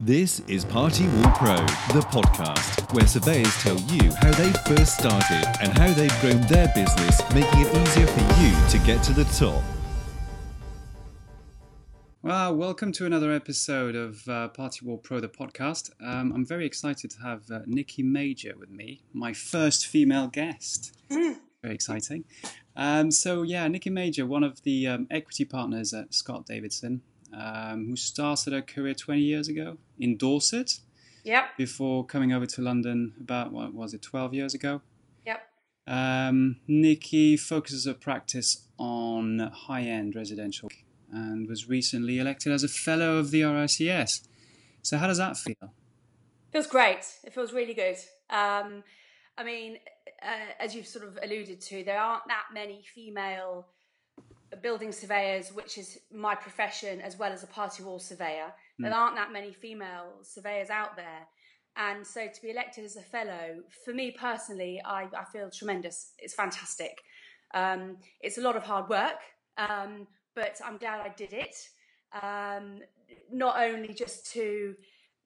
This is Party Wall Pro, the podcast where surveyors tell you how they first started and how they've grown their business, making it easier for you to get to the top. Well, welcome to another episode of uh, Party Wall Pro, the podcast. Um, I'm very excited to have uh, Nikki Major with me, my first female guest. very exciting. Um, so, yeah, Nikki Major, one of the um, equity partners at Scott Davidson, um, who started her career 20 years ago in Dorset Yep. before coming over to London about, what was it, 12 years ago? Yep. Um, Nikki focuses her practice on high end residential and was recently elected as a fellow of the RICS. So, how does that feel? Feels great. It feels really good. Um, I mean, uh, as you've sort of alluded to, there aren't that many female building surveyors, which is my profession, as well as a party wall surveyor. There aren't that many female surveyors out there. And so to be elected as a fellow, for me personally, I, I feel tremendous. It's fantastic. Um, it's a lot of hard work, um, but I'm glad I did it. Um, not only just to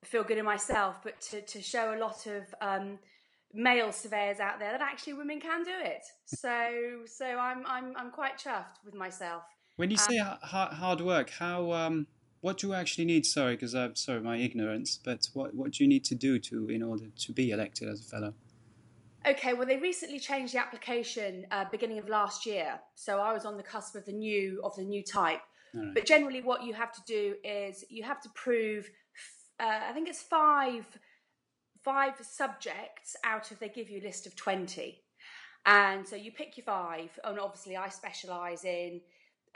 feel good in myself, but to, to show a lot of um, male surveyors out there that actually women can do it. So so I'm I'm I'm quite chuffed with myself. When you say ha- ha- hard work, how um, what do you actually need? Sorry, because I'm sorry my ignorance, but what what do you need to do to in order to be elected as a fellow? Okay, well, they recently changed the application uh, beginning of last year, so I was on the cusp of the new of the new type. Alright. But generally, what you have to do is you have to prove, uh, I think it's five five subjects out of they give you a list of twenty, and so you pick your five. And obviously, I specialise in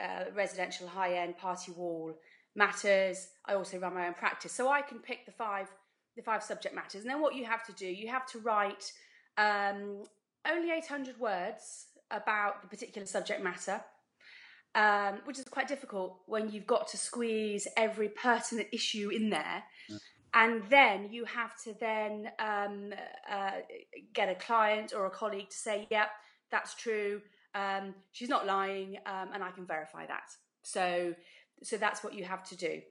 uh, residential high end party wall matters. I also run my own practice, so I can pick the five the five subject matters. And then what you have to do, you have to write um, only 800 words about the particular subject matter, um, which is quite difficult when you've got to squeeze every pertinent issue in there. And then you have to then um, uh, get a client or a colleague to say, "Yep, that's true. Um, she's not lying, um, and I can verify that." So, so that's what you have to do.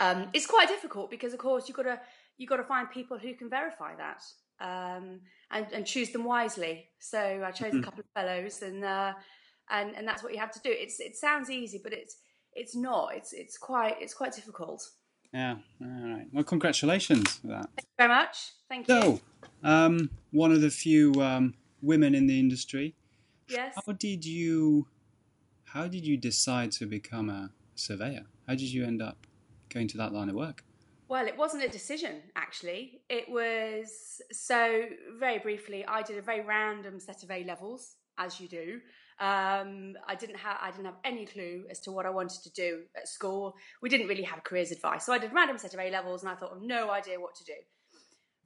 Um, it's quite difficult because, of course, you've got to you've got to find people who can verify that um, and, and choose them wisely. So I chose a couple of fellows, and uh, and and that's what you have to do. It's it sounds easy, but it's it's not. It's it's quite it's quite difficult. Yeah, all right. Well, congratulations for that. Thank you very much. Thank you. So, um, one of the few um, women in the industry. yes. How did you how did you decide to become a surveyor? How did you end up going to that line of work? Well, it wasn't a decision, actually. It was so very briefly. I did a very random set of A levels, as you do. Um, I didn't have I didn't have any clue as to what I wanted to do at school. We didn't really have careers advice, so I did a random set of A levels, and I thought, I've no idea what to do.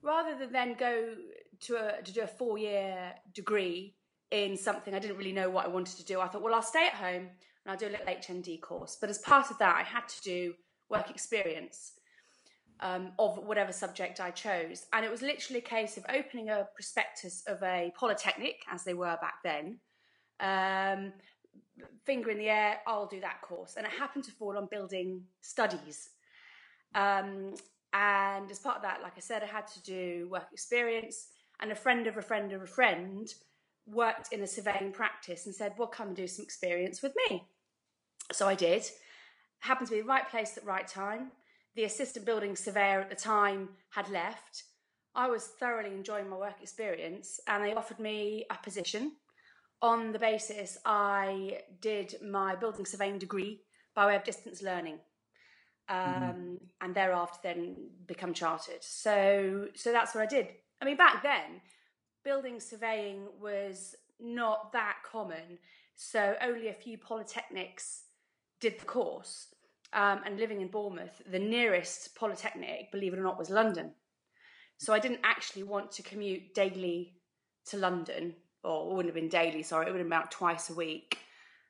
Rather than then go to a, to do a four year degree in something I didn't really know what I wanted to do, I thought, well, I'll stay at home and I'll do a little HND course. But as part of that, I had to do work experience um, of whatever subject I chose. And it was literally a case of opening a prospectus of a polytechnic, as they were back then, um, finger in the air, I'll do that course. And it happened to fall on building studies. Um, and as part of that, like I said, I had to do work experience. And a friend of a friend of a friend worked in a surveying practice and said, Well, come and do some experience with me. So I did. Happened to be the right place at the right time. The assistant building surveyor at the time had left. I was thoroughly enjoying my work experience, and they offered me a position on the basis I did my building surveying degree by way of distance learning. Um, and thereafter then become chartered. So so that's what I did. I mean back then building surveying was not that common. So only a few polytechnics did the course. Um, and living in Bournemouth, the nearest polytechnic, believe it or not, was London. So I didn't actually want to commute daily to London, or it wouldn't have been daily, sorry, it would have been about twice a week.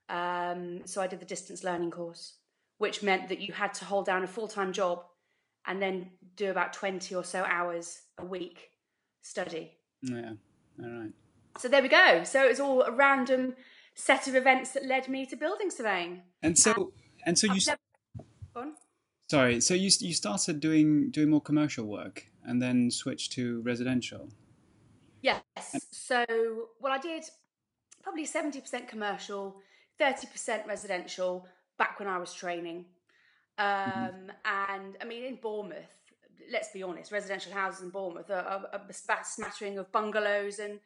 Um, so I did the distance learning course, which meant that you had to hold down a full time job and then do about 20 or so hours a week study. Yeah, all right. So there we go. So it was all a random set of events that led me to building surveying. And so and so you never- Go. Sorry, so you you started doing doing more commercial work and then switched to residential. Yes. So, well, I did probably seventy percent commercial, thirty percent residential back when I was training. Mm-hmm. Um, mm-hmm. And I mean, in Bournemouth, let's be honest, residential houses in Bournemouth are, are a smattering of bungalows and,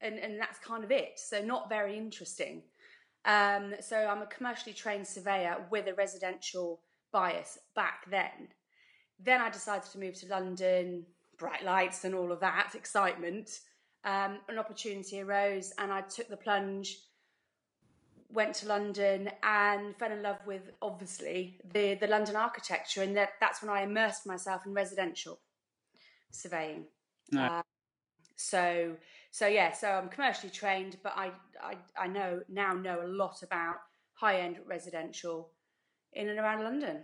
and, and that's kind of it. So, not very interesting. Um, so, I'm a commercially trained surveyor with a residential bias back then. Then I decided to move to London, bright lights and all of that excitement. Um, an opportunity arose and I took the plunge went to London and fell in love with obviously the the London architecture, and that that's when I immersed myself in residential surveying. No. Uh, so so yeah, so I'm commercially trained, but I, I I know now know a lot about high end residential in and around London.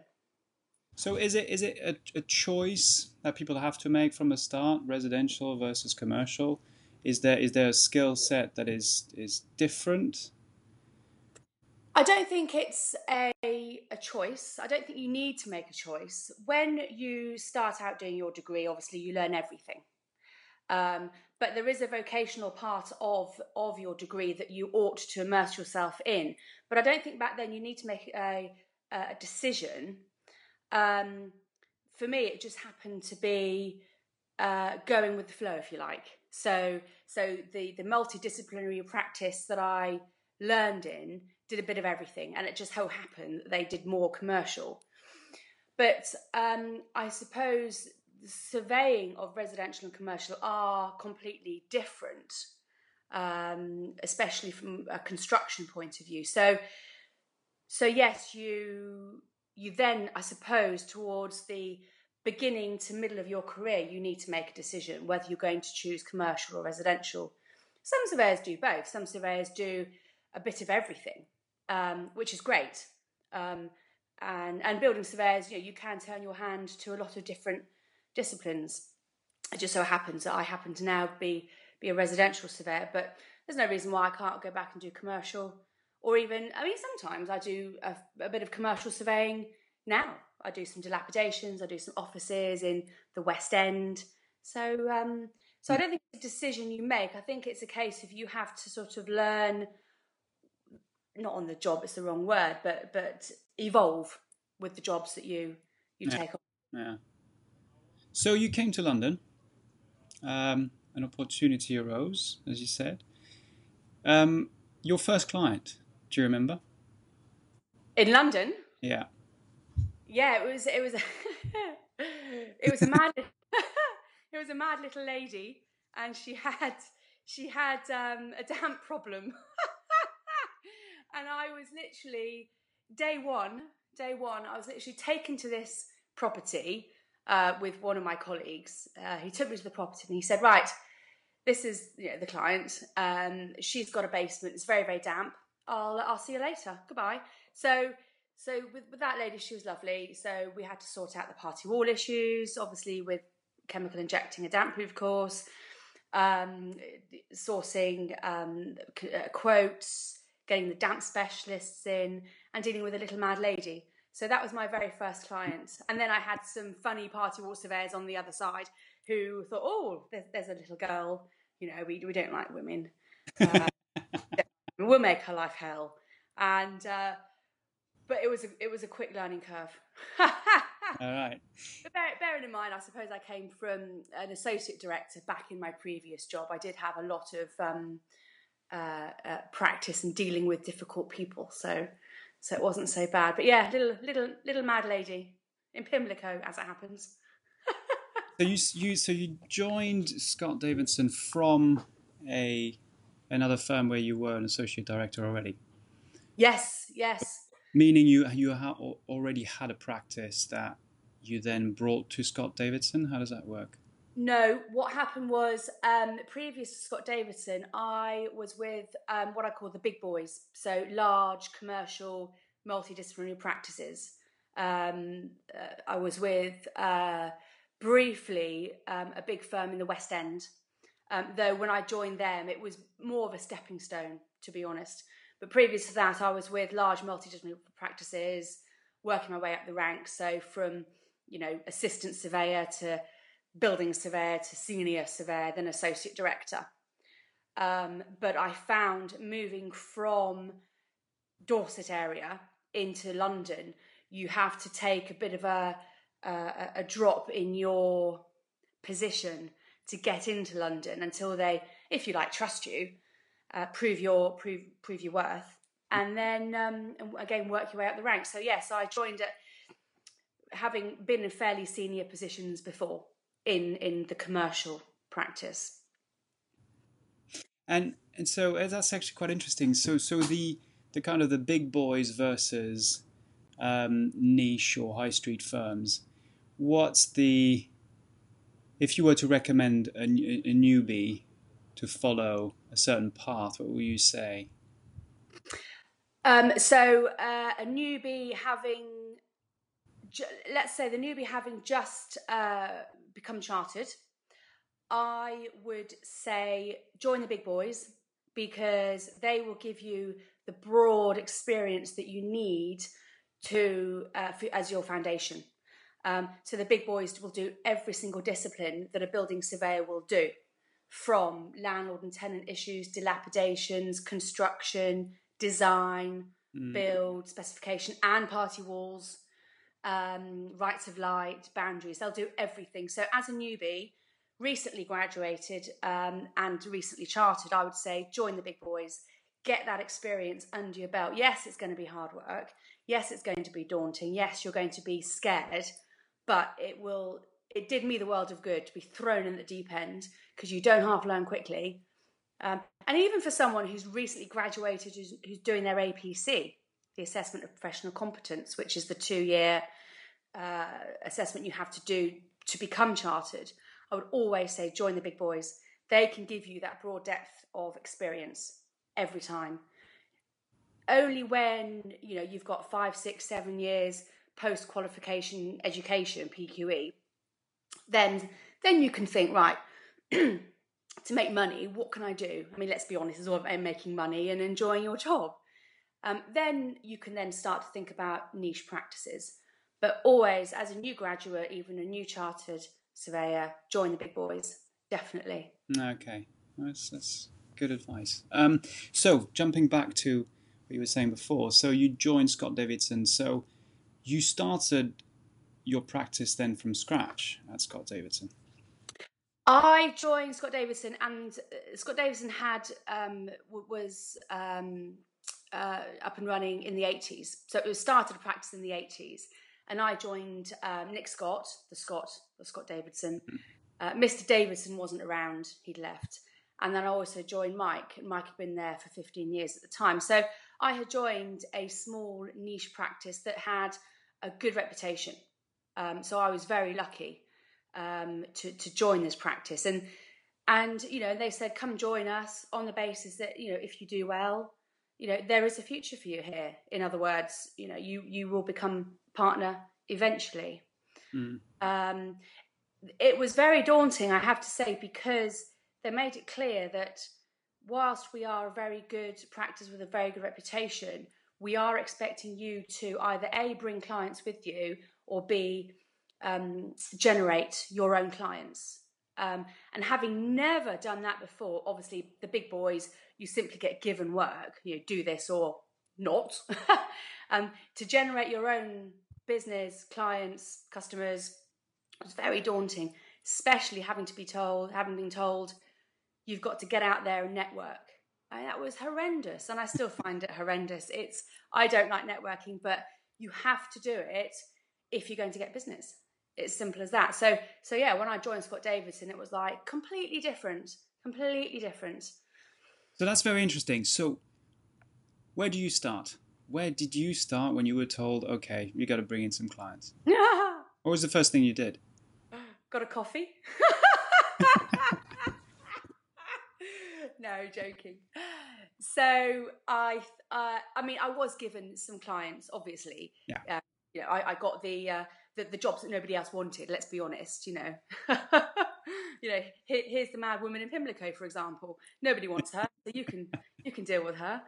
So is it is it a, a choice that people have to make from the start, residential versus commercial? Is there is there a skill set that is is different I don't think it's a, a choice. I don't think you need to make a choice. When you start out doing your degree, obviously you learn everything. Um, but there is a vocational part of of your degree that you ought to immerse yourself in. But I don't think back then you need to make a, a decision. Um, for me, it just happened to be uh, going with the flow, if you like. So, so the the multidisciplinary practice that I learned in did a bit of everything, and it just so happened that they did more commercial. But um, I suppose the surveying of residential and commercial are completely different, um, especially from a construction point of view. So, so yes, you you then, I suppose, towards the beginning to middle of your career, you need to make a decision whether you're going to choose commercial or residential. Some surveyors do both. Some surveyors do a bit of everything um, which is great. Um, and and building surveyors, you know, you can turn your hand to a lot of different disciplines. It just so happens that I happen to now be be a residential surveyor, but there's no reason why I can't go back and do commercial, or even I mean, sometimes I do a, a bit of commercial surveying now. I do some dilapidations, I do some offices in the West End. So um, so I don't think it's a decision you make. I think it's a case of you have to sort of learn not on the job it's the wrong word but but evolve with the jobs that you you yeah. take on yeah so you came to london um, an opportunity arose as you said um, your first client do you remember in london yeah yeah it was it was it was a mad it was a mad little lady and she had she had um, a damp problem and I was literally day one, day one, I was literally taken to this property uh, with one of my colleagues. Uh, he took me to the property and he said, "Right, this is you know, the client. Um, she's got a basement. It's very, very damp. I'll I'll see you later. Goodbye." So. So with, with that lady, she was lovely. So we had to sort out the party wall issues, obviously with chemical injecting a damp proof course, um, sourcing um, uh, quotes, getting the damp specialists in, and dealing with a little mad lady. So that was my very first client. And then I had some funny party wall surveyors on the other side who thought, oh, there's, there's a little girl, you know, we, we don't like women. we'll make her life hell. And, uh, but it was a, it was a quick learning curve. All right. But bear, bearing in mind, I suppose I came from an associate director back in my previous job. I did have a lot of um, uh, uh, practice and dealing with difficult people. So, so it wasn't so bad. But yeah, little little little mad lady in Pimlico, as it happens. so you you so you joined Scott Davidson from a another firm where you were an associate director already. Yes, yes. Meaning you you ha- already had a practice that you then brought to Scott Davidson. How does that work? No, what happened was um, previous to Scott Davidson, I was with um, what I call the big boys, so large commercial multidisciplinary practices. Um, uh, I was with uh, briefly um, a big firm in the West End, um, though when I joined them, it was more of a stepping stone, to be honest. But previous to that, I was with large multidisciplinary practices. working my way up the ranks. So from you know assistant surveyor to building surveyor to senior surveyor, then associate director. Um, but I found moving from Dorset area into London, you have to take a bit of a, a, a drop in your position to get into London until they, if you like, trust you, uh, prove your prove prove your worth, and then um, again work your way up the ranks. So yes, I joined at having been in fairly senior positions before in in the commercial practice. And and so uh, that's actually quite interesting. So so the the kind of the big boys versus um, niche or high street firms. What's the if you were to recommend a, a newbie to follow a certain path, what would you say? Um, so uh, a newbie having, let's say the newbie having just uh, become chartered, I would say join the big boys because they will give you the broad experience that you need to uh, as your foundation. Um, so the big boys will do every single discipline that a building surveyor will do, from landlord and tenant issues, dilapidations, construction, design, mm. build, specification, and party walls, um, rights of light, boundaries. They'll do everything. So as a newbie, recently graduated um, and recently chartered, I would say join the big boys, get that experience under your belt. Yes, it's going to be hard work. Yes, it's going to be daunting. Yes, you're going to be scared, but it will. It did me the world of good to be thrown in the deep end because you don't half learn quickly. Um, and even for someone who's recently graduated, who's, who's, doing their APC, the Assessment of Professional Competence, which is the two year uh, assessment you have to do to become chartered, I would always say join the big boys. They can give you that broad depth of experience every time. Only when you know you've got five, six, seven years post qualification education PQE, then then you can think right. to make money, what can I do? I mean, let's be honest, it's all about making money and enjoying your job. Um, then you can then start to think about niche practices. But always, as a new graduate, even a new chartered surveyor, join the big boys. Definitely. Okay, that's, that's good advice. Um, so, jumping back to what you were saying before, so you joined Scott Davidson. So, you started your practice then from scratch at Scott Davidson. I joined Scott Davidson, and uh, Scott Davidson had um, was um, uh, up and running in the eighties. So it was started a practice in the eighties, and I joined um, Nick Scott, the Scott, the Scott Davidson. Hmm. Uh, Mr. Davidson wasn't around; he'd left, and then I also joined Mike. Mike had been there for fifteen years at the time. So I had joined a small niche practice that had a good reputation. Um, so I was very lucky um, to to join this practice, and and you know they said come join us on the basis that you know if you do well, you know there is a future for you here. In other words, you know you you will become partner eventually. Mm. Um, it was very daunting, I have to say, because they made it clear that whilst we are a very good practice with a very good reputation, we are expecting you to either A, bring clients with you, or B, um, generate your own clients. Um, and having never done that before, obviously the big boys, you simply get given work, you know, do this or not. um, to generate your own business, clients, customers, was very daunting, especially having to be told, having been told, you've got to get out there and network. And that was horrendous, and I still find it horrendous. It's I don't like networking, but you have to do it if you're going to get business it's simple as that. So so yeah, when I joined Scott Davidson, it was like completely different, completely different. So that's very interesting. So where do you start? Where did you start when you were told, okay, you got to bring in some clients? what was the first thing you did? Got a coffee. no, joking. So I, uh, I mean, I was given some clients, obviously. Yeah. Uh, you know, I, I got the uh, the, the jobs that nobody else wanted. Let's be honest, you know. you know, here, here's the mad woman in Pimlico, for example. Nobody wants her, so you can you can deal with her.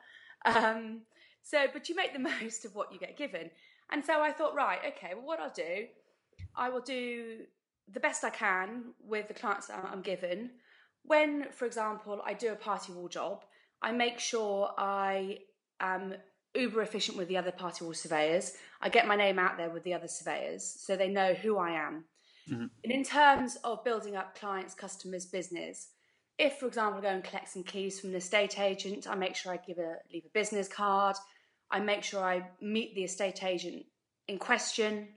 Um, so, but you make the most of what you get given. And so I thought, right, okay, well, what I'll do, I will do the best I can with the clients that I'm given. When, for example, I do a party wall job, I make sure I am uber efficient with the other party wall surveyors. I get my name out there with the other surveyors so they know who I am. Mm-hmm. And in terms of building up clients, customers, business, if, for example, I go and collect some keys from an estate agent, I make sure I give a leave a business card. I make sure I meet the estate agent in question,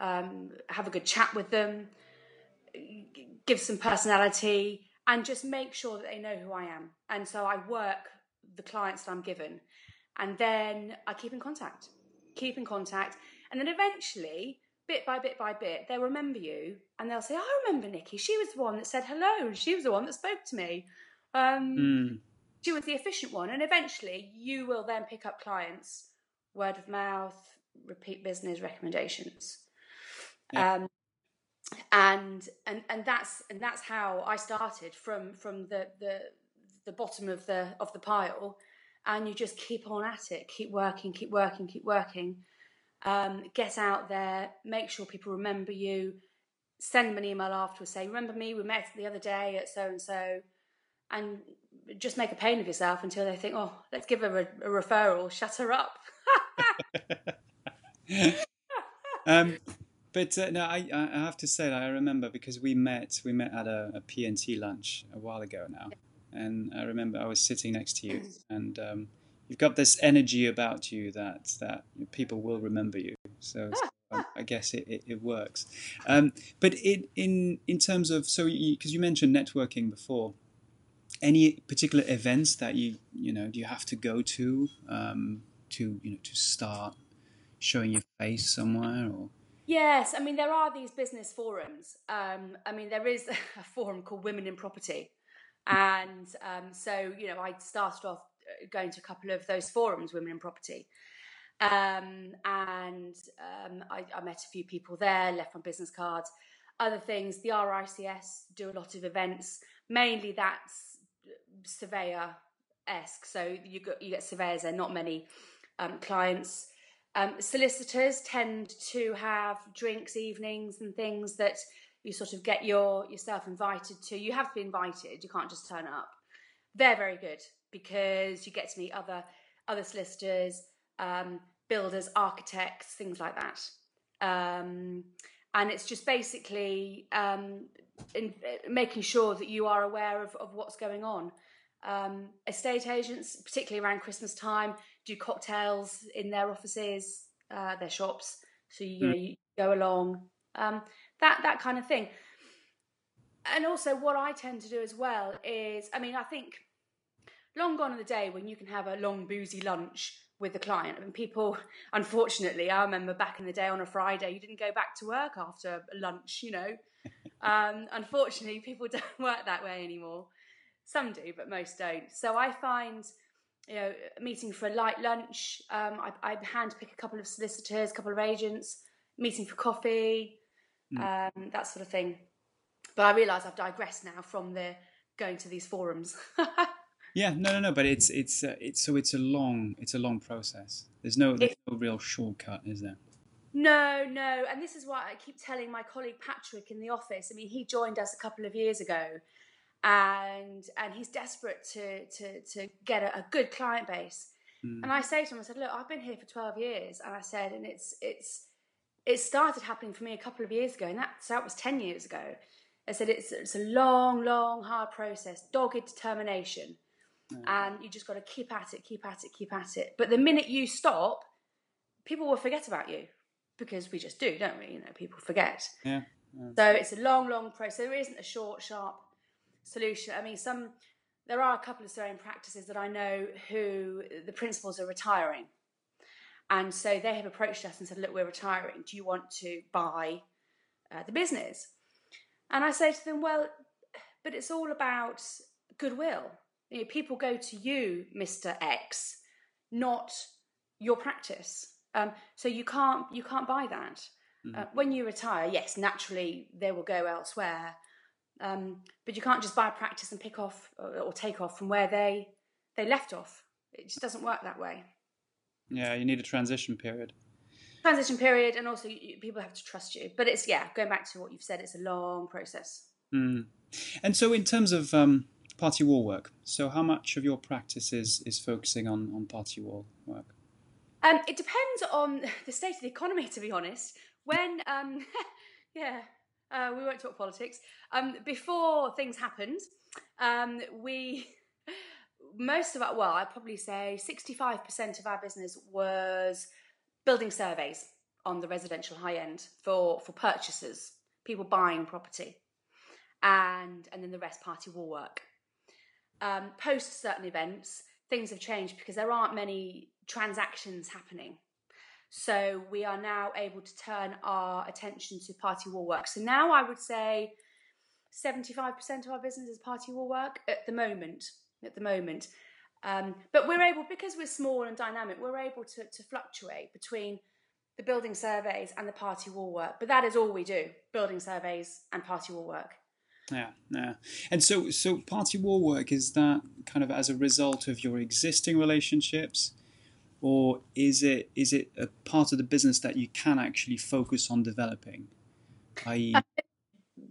um, have a good chat with them, give some personality, and just make sure that they know who I am. And so I work the clients that I'm given, and then I keep in contact, keep in contact, and then eventually bit by bit by bit, they'll remember you and they'll say, I remember Nikki. She was the one that said hello and she was the one that spoke to me. Um, mm. She was the efficient one. And eventually you will then pick up clients, word of mouth, repeat business recommendations. Yeah. Um, and and and that's and that's how I started from from the the the bottom of the of the pile. And you just keep on at it. Keep working keep working keep working. Um, get out there, make sure people remember you, send them an email afterwards, say, Remember me, we met the other day at so and so, and just make a pain of yourself until they think, Oh, let's give her a, a referral, shut her up. um, but uh, no, I, I have to say that I remember because we met we met at a, a PNT lunch a while ago now, and I remember I was sitting next to you, and um, you've got this energy about you that that people will remember you. So, so um, I guess it, it, it works. Um, but it, in in terms of so because you, you, mentioned networking before, any particular events that you you know do you have to go to um, to you know to start showing your face somewhere or? Yes, I mean there are these business forums. Um, I mean there is a forum called Women in Property, and um, so you know I started off going to a couple of those forums, Women in Property. Um, and um, I, I, met a few people there, left my business cards. Other things, the RICS do a lot of events. Mainly that's surveyor esque. So you get, you get surveyors there, not many um, clients. Um, solicitors tend to have drinks, evenings, and things that you sort of get your yourself invited to. You have to be invited. You can't just turn up. They're very good because you get to meet other other solicitors, um, builders, architects, things like that. Um, and it's just basically um, in, making sure that you are aware of, of what's going on. Um, estate agents, particularly around Christmas time, do cocktails in their offices, uh, their shops. So you, know, mm. you go along, um, that that kind of thing. And also, what I tend to do as well is, I mean, I think long gone are the day when you can have a long boozy lunch with the client. I mean, people, unfortunately, I remember back in the day on a Friday, you didn't go back to work after lunch, you know. um, unfortunately, people don't work that way anymore. Some do, but most don't. So I find, you know, meeting for a light lunch, um, I, I hand pick a couple of solicitors, a couple of agents, meeting for coffee, mm. um, that sort of thing. But I realise I've digressed now from the going to these forums. Yeah, no, no, no. But it's it's uh, it's so it's a long it's a long process. There's no there's no real shortcut, is there? No, no, and this is why I keep telling my colleague Patrick in the office. I mean, he joined us a couple of years ago, and and he's desperate to to to get a, a good client base. Mm. And I say to him, I said, look, I've been here for twelve years, and I said, and it's it's it started happening for me a couple of years ago, and that so that was ten years ago. I said it's it's a long, long, hard process, dogged determination and you just got to keep at it, keep at it, keep at it. But the minute you stop, people will forget about you because we just do, don't we? You know, people forget. Yeah. So it's a long, long process. There isn't a short, sharp solution. I mean, some there are a couple of surveying practices that I know who the principals are retiring, and so they have approached us and said, "Look, we're retiring. Do you want to buy uh, the business?" And I say to them, "Well, but it's all about goodwill you know, people go to you, Mister X, not your practice. Um, so you can't you can't buy that. Mm-hmm. Uh, when you retire, yes, naturally they will go elsewhere, um, but you can't just buy a practice and pick off or, or take off from where they they left off. It just doesn't work that way. Yeah, you need a transition period. transition period, and also you, people have to trust you. But it's yeah, going back to what you've said, it's a long process. Mm. And so, in terms of um, party wall work, so how much of your practice is is focusing on on party wall work? Um, it depends on the state of the economy, to be honest. When um, yeah, uh, we won't talk politics. Um, before things happened, um, we most of our well, I'd probably say sixty-five percent of our business was building surveys on the residential high end for for purchasers, people buying property, and and then the rest party wall work. Um, post certain events, things have changed because there aren't many transactions happening. So we are now able to turn our attention to party wall work. So now I would say 75% of our business is party wall work at the moment. At the moment. Um, but we're able, because we're small and dynamic, we're able to, to fluctuate between the building surveys and the party wall work. But that is all we do building surveys and party wall work. Yeah, yeah. And so, so party wall work is that kind of as a result of your existing relationships, or is it is it a part of the business that you can actually focus on developing? I.e.,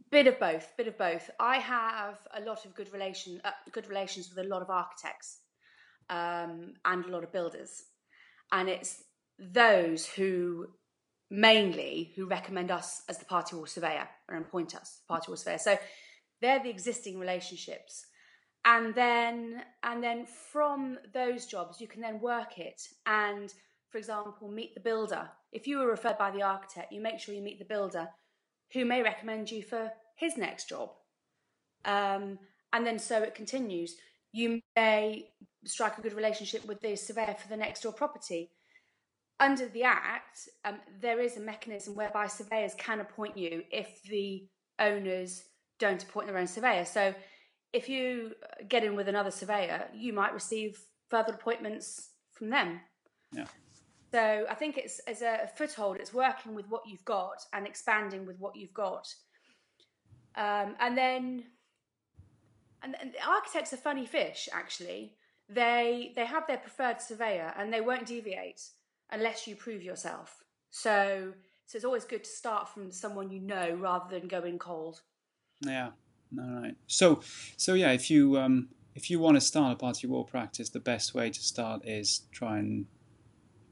bit of both. Bit of both. I have a lot of good relation uh, good relations with a lot of architects um, and a lot of builders, and it's those who mainly who recommend us as the party wall surveyor and appoint us party wall surveyor. So they're the existing relationships and then and then from those jobs you can then work it and for example meet the builder. If you were referred by the architect you make sure you meet the builder who may recommend you for his next job. Um, and then so it continues. You may strike a good relationship with the surveyor for the next door property. Under the act um, there is a mechanism whereby surveyors can appoint you if the owners don't appoint their own surveyor. So if you get in with another surveyor, you might receive further appointments from them. Yeah. So I think it's as a foothold, it's working with what you've got and expanding with what you've got. Um, and then, and, and architects are funny fish. Actually, they they have their preferred surveyor, and they won't deviate unless you prove yourself. So, so it's always good to start from someone you know rather than going cold. Yeah. All right. So, so yeah, if you um, if you want to start a party wall practice, the best way to start is try and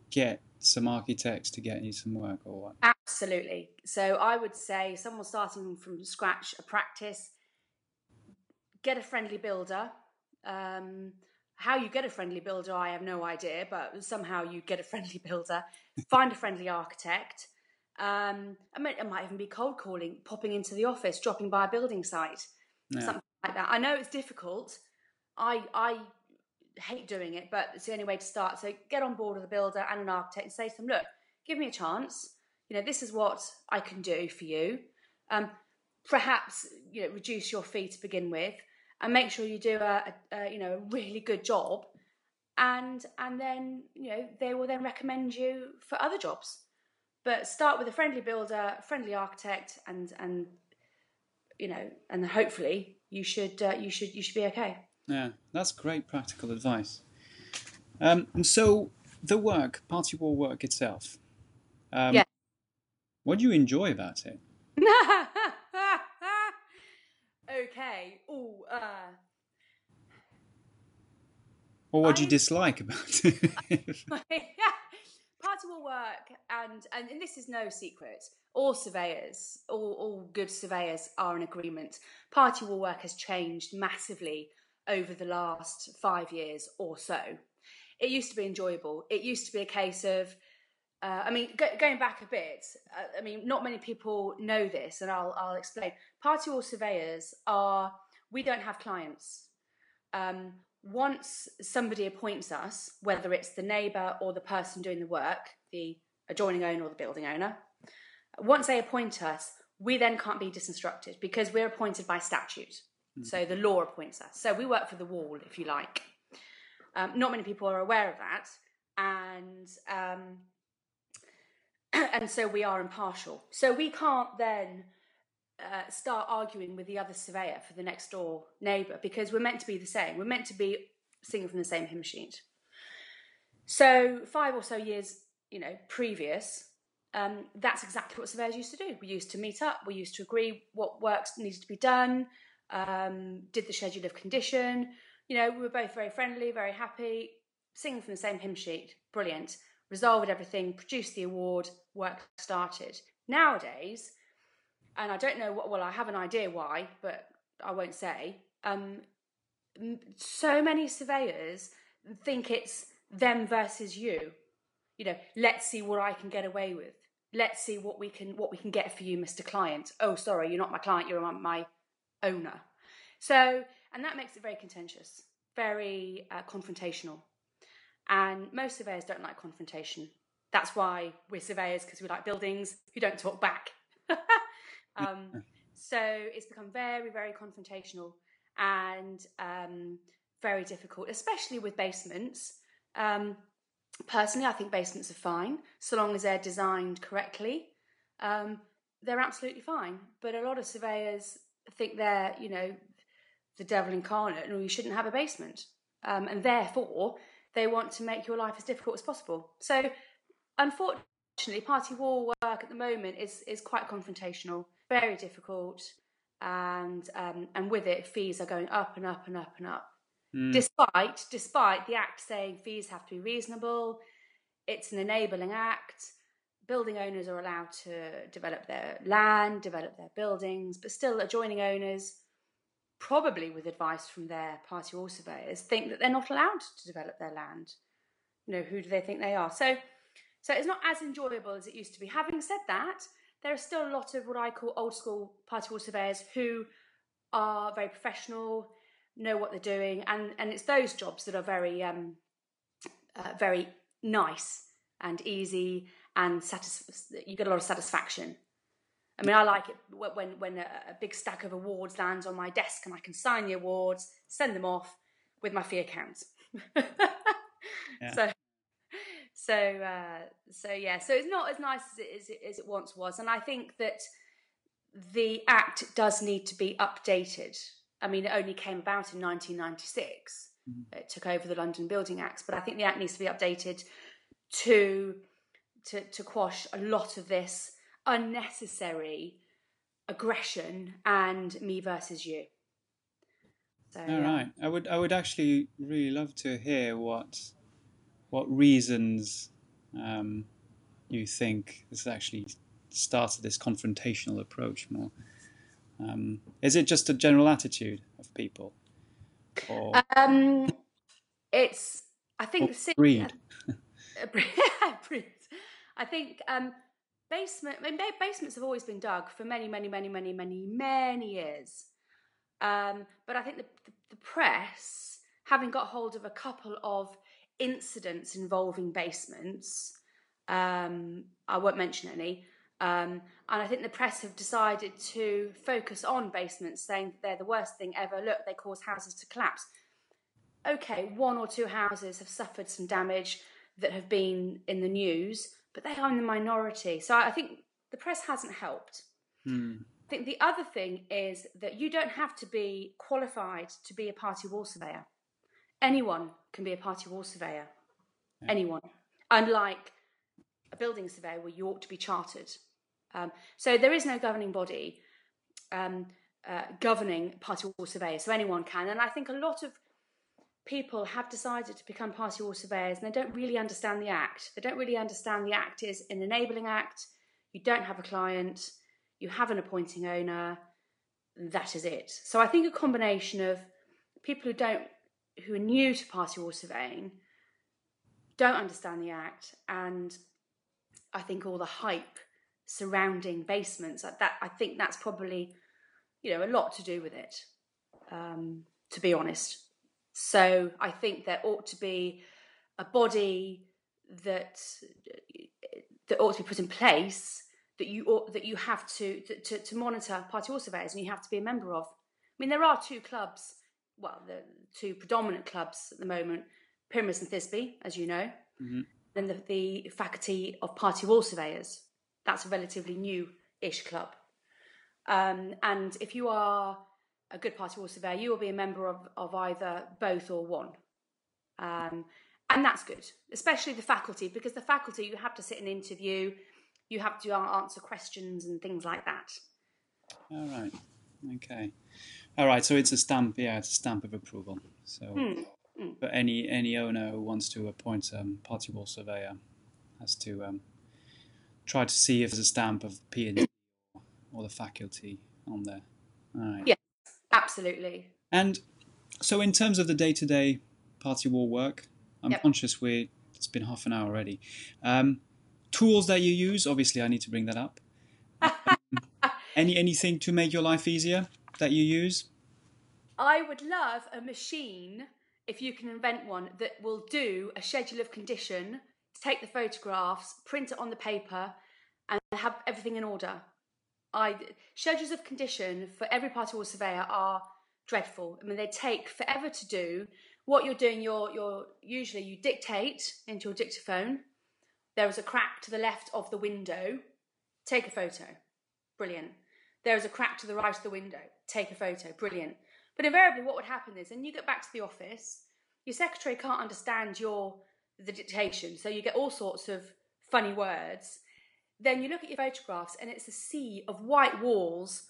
get some architects to get you some work or what? Absolutely. So I would say someone starting from scratch a practice, get a friendly builder. Um, how you get a friendly builder, I have no idea, but somehow you get a friendly builder. Find a friendly architect. Um, I mean, it might even be cold calling, popping into the office, dropping by a building site, yeah. something like that. I know it's difficult. I I hate doing it, but it's the only way to start. So get on board with a builder and an architect and say to them, look, give me a chance. You know, this is what I can do for you. Um, perhaps you know reduce your fee to begin with, and make sure you do a, a, a you know a really good job, and and then you know they will then recommend you for other jobs. But start with a friendly builder, friendly architect, and and you know, and hopefully you should uh, you should you should be okay. Yeah, that's great practical advice. Um, and so the work, party wall work itself. Um, yeah. What do you enjoy about it? okay. Oh, uh, or what do you dislike about it? wall work, and, and and this is no secret. All surveyors, all all good surveyors, are in agreement. Party wall work has changed massively over the last five years or so. It used to be enjoyable. It used to be a case of uh, I mean, go, going back a bit, uh, I mean, not many people know this, and I'll, I'll explain. Party wall surveyors are, we don't have clients. Um, once somebody appoints us, whether it's the neighbour or the person doing the work, the adjoining owner or the building owner, once they appoint us, we then can't be disinstructed because we're appointed by statute. Mm. So the law appoints us. So we work for the wall, if you like. Um, not many people are aware of that, and um, and so we are impartial. So we can't then uh, start arguing with the other surveyor for the next door neighbour because we're meant to be the same. We're meant to be singing from the same hymn sheet. So five or so years, you know, previous, um, that's exactly what surveyors used to do. We used to meet up, we used to agree what works needed to be done, um, did the schedule of condition. You know, we were both very friendly, very happy, singing from the same hymn sheet. Brilliant. Resolved everything, produced the award, work started. Nowadays, and I don't know what, well, I have an idea why, but I won't say. Um, so many surveyors think it's them versus you. You know, let's see what I can get away with. Let's see what we can what we can get for you, Mr. Client. Oh, sorry, you're not my client. You're my owner. So, and that makes it very contentious, very uh, confrontational. And most surveyors don't like confrontation. That's why we're surveyors because we like buildings who don't talk back. um, so it's become very, very confrontational and um, very difficult, especially with basements. Um, personally, I think basements are fine so long as they're designed correctly. Um, they're absolutely fine. But a lot of surveyors think they're, you know, the devil incarnate and you shouldn't have a basement. Um, and therefore, they want to make your life as difficult as possible. So, unfortunately, party wall work at the moment is is quite confrontational, very difficult, and um, and with it, fees are going up and up and up and up. Mm. Despite despite the act saying fees have to be reasonable, it's an enabling act. Building owners are allowed to develop their land, develop their buildings, but still adjoining owners, probably with advice from their party wall surveyors, think that they're not allowed to develop their land. You know, who do they think they are? So so it's not as enjoyable as it used to be. Having said that, there are still a lot of what I call old school party wall surveyors who are very professional, know what they're doing, and and it's those jobs that are very um, uh, very nice and easy and satis- you get a lot of satisfaction. I mean, I like it when when a, a big stack of awards lands on my desk and I can sign the awards, send them off with my fee accounts. yeah. So so uh, so yeah, so it's not as nice as it, as it as it once was, and I think that the act does need to be updated I mean, it only came about in 1996. Mm-hmm. It took over the London Building Acts, but I think the Act needs to be updated to to, to quash a lot of this unnecessary aggression and me versus you. So, All right, I would I would actually really love to hear what what reasons um, you think this actually started this confrontational approach more. Um, is it just a general attitude of people? Or... Um, it's, I think, or breed. breed. I think um, basement. I mean, basements have always been dug for many, many, many, many, many, many years. Um, but I think the, the, the press, having got hold of a couple of incidents involving basements, um, I won't mention any, um, and I think the press have decided to focus on basements, saying that they're the worst thing ever. Look, they cause houses to collapse. Okay, one or two houses have suffered some damage that have been in the news, but they are in the minority. So I think the press hasn't helped. Hmm. I think the other thing is that you don't have to be qualified to be a party wall surveyor. Anyone can be a party wall surveyor. Yeah. Anyone. Unlike a building surveyor where you ought to be chartered. Um, so there is no governing body um, uh, governing party wall surveyors, so anyone can. And I think a lot of people have decided to become party wall surveyors and they don't really understand the Act. They don't really understand the Act is an enabling Act. You don't have a client, you have an appointing owner, that is it. So I think a combination of people who don't, who are new to party wall surveying, don't understand the Act, and I think all the hype surrounding basements. That I think that's probably you know a lot to do with it. Um, to be honest, so I think there ought to be a body that that ought to be put in place that you ought, that you have to, to to monitor party wall surveyors and you have to be a member of. I mean, there are two clubs, well, the two predominant clubs at the moment, Pyramus and Thisbe, as you know, mm-hmm. and the, the faculty of party wall surveyors. That's a relatively new-ish club. Um, and if you are a good party wall surveyor, you will be a member of, of either both or one. Um, and that's good, especially the faculty, because the faculty, you have to sit and interview. you have to answer questions and things like that. All right. Okay. All right. So it's a stamp. Yeah, it's a stamp of approval. So, Mm, mm. but any any owner who wants to appoint a um, party wall surveyor has to um, try to see if there's a stamp of P and or the faculty on there. All right. Yeah. Absolutely. And so, in terms of the day-to-day party wall work, I'm Yep. conscious we it's been half an hour already. Um, tools that you use, obviously, I need to bring that up. Any anything to make your life easier that you use? I would love a machine, if you can invent one, that will do a schedule of condition, take the photographs, print it on the paper, and have everything in order. I schedules of condition for every party wall surveyor are dreadful. I mean, they take forever to do. What you're doing, you're you're usually you dictate into your dictaphone. There is a crack to the left of the window. Take a photo. Brilliant. There is a crack to the right of the window. Take a photo. Brilliant. But invariably, what would happen is, when you get back to the office, your secretary can't understand your the dictation, so you get all sorts of funny words. Then you look at your photographs, and it's a sea of white walls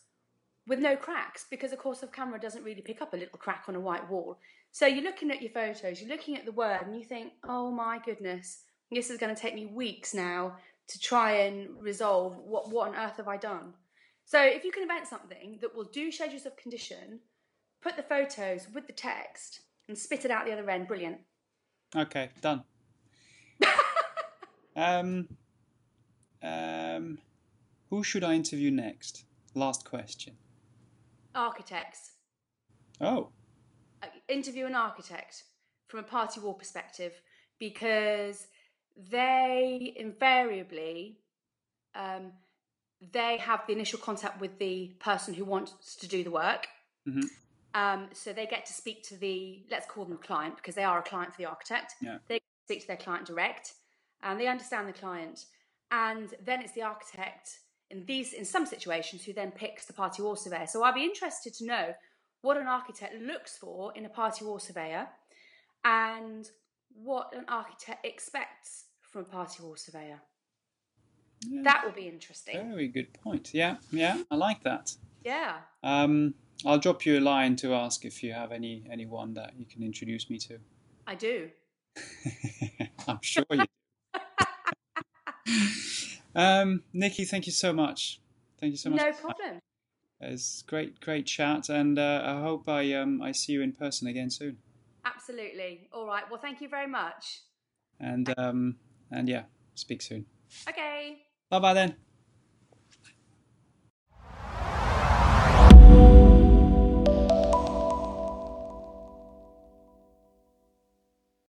with no cracks, because of course the camera doesn't really pick up a little crack on a white wall. So you're looking at your photos, you're looking at the word, and you think, "Oh my goodness, this is going to take me weeks now to try and resolve what what on earth have I done." So if you can invent something that will do schedules of condition, put the photos with the text, and spit it out the other end, brilliant. Okay, done. um, um, who should I interview next? Last question. Architects. Oh, Uh, interview an architect from a party wall perspective because they invariably um, they have the initial contact with the person who wants to do the work. Mhm. Um, so they get to speak to the let's call them client because they are a client for the architect. Yeah. They speak to their client direct, and they understand the client, and then it's the architect in these in some situations who then picks the party wall surveyor. So I'd be interested to know what an architect looks for in a party wall surveyor and what an architect expects from a party wall surveyor. Yeah, That will be interesting. very good point. Yeah, yeah, I like that. Yeah. Um, I'll drop you a line to ask if you have any anyone that you can introduce me to. I do. I'm sure you. do. um, Nikki, thank you so much. Thank you so much. No problem. It's great, great chat, and uh, I hope I um I see you in person again soon. Absolutely. All right. Well, thank you very much. And um and yeah, speak soon. Okay. Bye bye then.